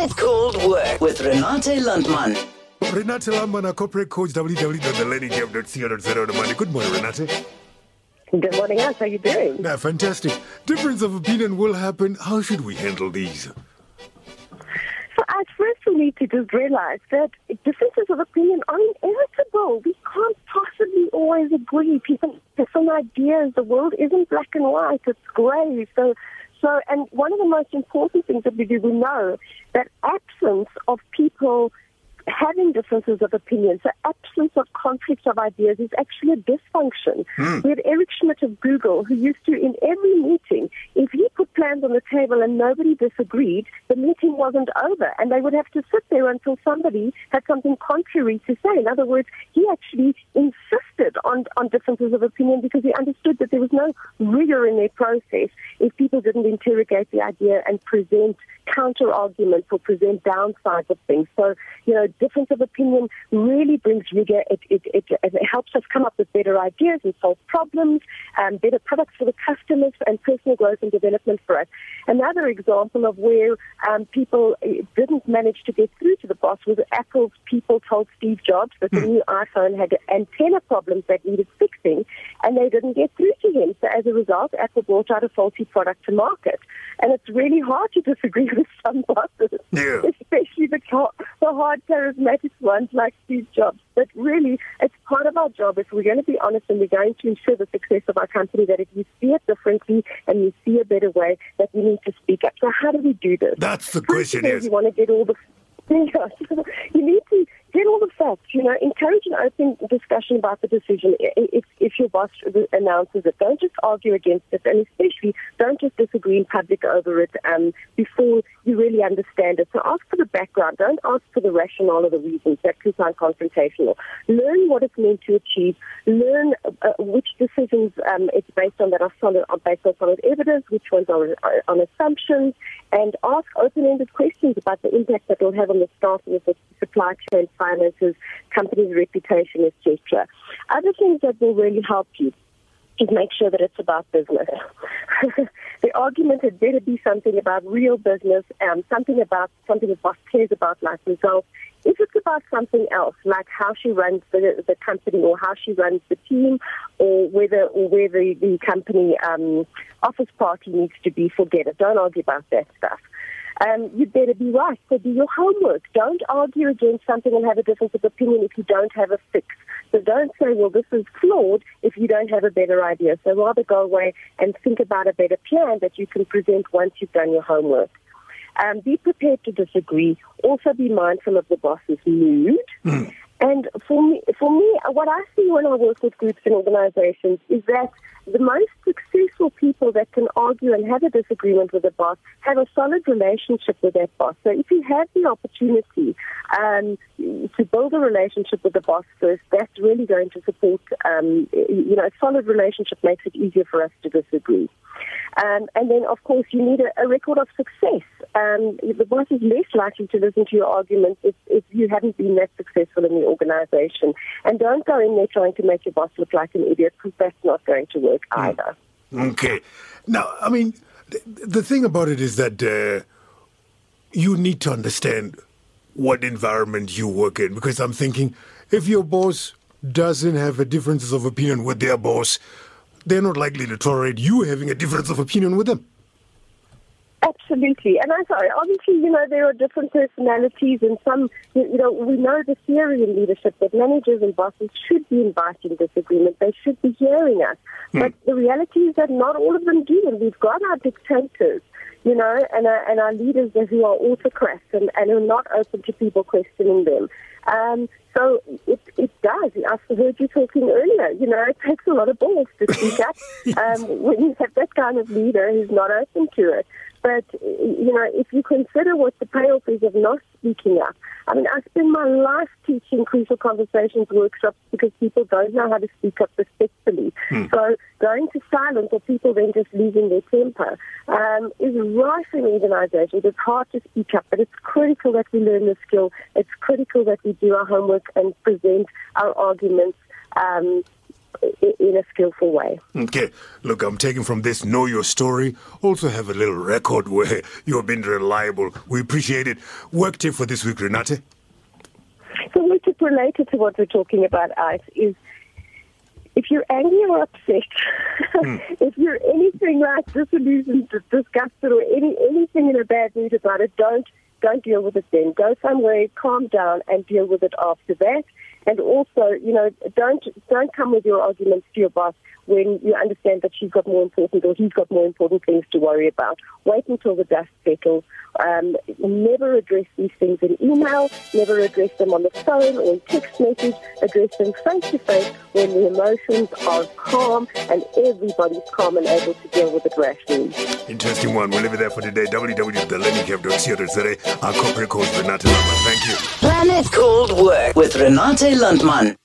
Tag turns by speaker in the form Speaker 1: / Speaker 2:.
Speaker 1: Net Cold Work with Renate Landman.
Speaker 2: Renate Landman, corporate coach, www.thelearninggame.co.za. Money. Good morning, Renate.
Speaker 3: Good morning, Ash. How you doing?
Speaker 2: Yeah, fantastic. Difference of opinion will happen. How should we handle these?
Speaker 3: So, Ash, first we need to just realize that differences of opinion are inevitable. We can't possibly always agree. People have some ideas. The world isn't black and white; it's grey. So, so, and one of the most important things that we do, we know that absence of people having differences of opinion, so absence of conflicts of ideas is actually a dysfunction. Mm. We had Eric Schmidt of Google who used to, in every meeting, if he put plans on the table and nobody disagreed, the meeting wasn't over and they would have to sit there until somebody had something contrary to say. In other words, he actually insisted on, on differences of opinion because he understood that there was no rigor in their process if people didn't interrogate the idea and present counter arguments or present downsides of things. So, you know, difference of opinion really brings rigor. It, it, it, it helps us come up with better ideas and solve problems, um, better products for the customers, and personal growth and development for us. Another example of where um, people eh, didn't manage to get through to the boss was Apple's people told Steve Jobs that the hmm. new iPhone had antenna problems that needed fixing, and they didn't get through to him. So as a result, Apple brought out a faulty product to market. And it's really hard to disagree with some bosses,
Speaker 2: yeah.
Speaker 3: especially the, the hard, charismatic ones like Steve Jobs. But really, it's part of our job if we're going to be honest and we're going to ensure the success of our company that if you see it differently and you see a better way, that we need to speak up. So how do we do this?
Speaker 2: That's the question. Is
Speaker 3: You want to get all the you need to get all the facts. You know, encourage an open discussion about the decision. If, if your boss announces it, don't just argue against it, and especially don't just disagree in public over it um, before you really understand it. So ask for the background. Don't ask for the rationale or the reasons. That can sound confrontational. Learn what it's meant to achieve. Learn uh, which decisions um, it's based on that are solid, are based on solid evidence, which ones are, are on assumptions, and ask open-ended questions about the impact that will have on the staff and the supply chain finances, company's reputation, etc. Other things that will really help you is make sure that it's about business. the argument had better be something about real business, um, something about something the boss cares about, like results. If it's about something else, like how she runs the, the company or how she runs the team, or whether or where the, the company um, office party needs to be, forget it. Don't argue about that stuff um, you better be right. So do your homework. Don't argue against something and have a difference of opinion if you don't have a fix. So don't say, well, this is flawed if you don't have a better idea. So rather go away and think about a better plan that you can present once you've done your homework. Um, be prepared to disagree. Also be mindful of the boss's mood. Mm. And for me, for me, what I see when I work with groups and organizations is that the most successful people that can argue and have a disagreement with a boss have a solid relationship with that boss. So if you have the opportunity um, to build a relationship with the boss first, that's really going to support, um, you know, a solid relationship makes it easier for us to disagree. Um, and then, of course, you need a, a record of success. Um, the boss is less likely to listen to your arguments if, if you haven't been that successful in the organization. And don't go in there trying to make your boss look like an idiot because that's not going to work mm. either.
Speaker 2: Okay. Now, I mean, the, thing about it is that uh, you need to understand what environment you work in because I'm thinking if your boss doesn't have a differences of opinion with their boss, they're not likely to tolerate you having a difference of opinion with them.
Speaker 3: Absolutely. And I'm sorry, obviously, you know, there are different personalities and some, you know, we know the theory in leadership that managers and bosses should be inviting disagreement. They should be hearing us. Hmm. But the reality is that not all of them do. And we've got our dictators, you know, and, our, and our leaders who are autocrats and, and are not open to people questioning them. Um, so it, it does. I heard you talking earlier. You know, it takes a lot of balls to speak up um, when you have that kind of leader who's not open to it. But, you know, if you consider what the payoff is of not speaking up, I mean, I spend my life teaching crucial conversations workshops because people don't know how to speak up respectfully. Hmm. So going to silence or people then just losing their temper um, is rife in organizations. It's hard to speak up, but it's critical that we learn the skill. It's critical that we do our homework and present our arguments um, in a skillful way.
Speaker 2: Okay, look, I'm taking from this know your story. Also have a little record where you've been reliable. We appreciate it. Work tip for this week, Renate.
Speaker 3: So, work tip related to what we're talking about, Ice, is if you're angry or upset, mm. if you're anything like disillusioned, disgusted, or any anything in a bad mood about it, don't don't deal with it then. Go somewhere, calm down, and deal with it after that. And also, you know, don't don't come with your arguments to your boss when you understand that she's got more important or he's got more important things to worry about. Wait until the dust settles. Um, never address these things in email. Never address them on the phone or in text message. Address them face to face when the emotions are calm and everybody's calm and able to deal with it rationally.
Speaker 2: Interesting one. We'll leave it there for today. www.thelearninggame.co.za. Our corporate code, Renate Landman. Thank you.
Speaker 1: Planet Cold Work with Renate Landman.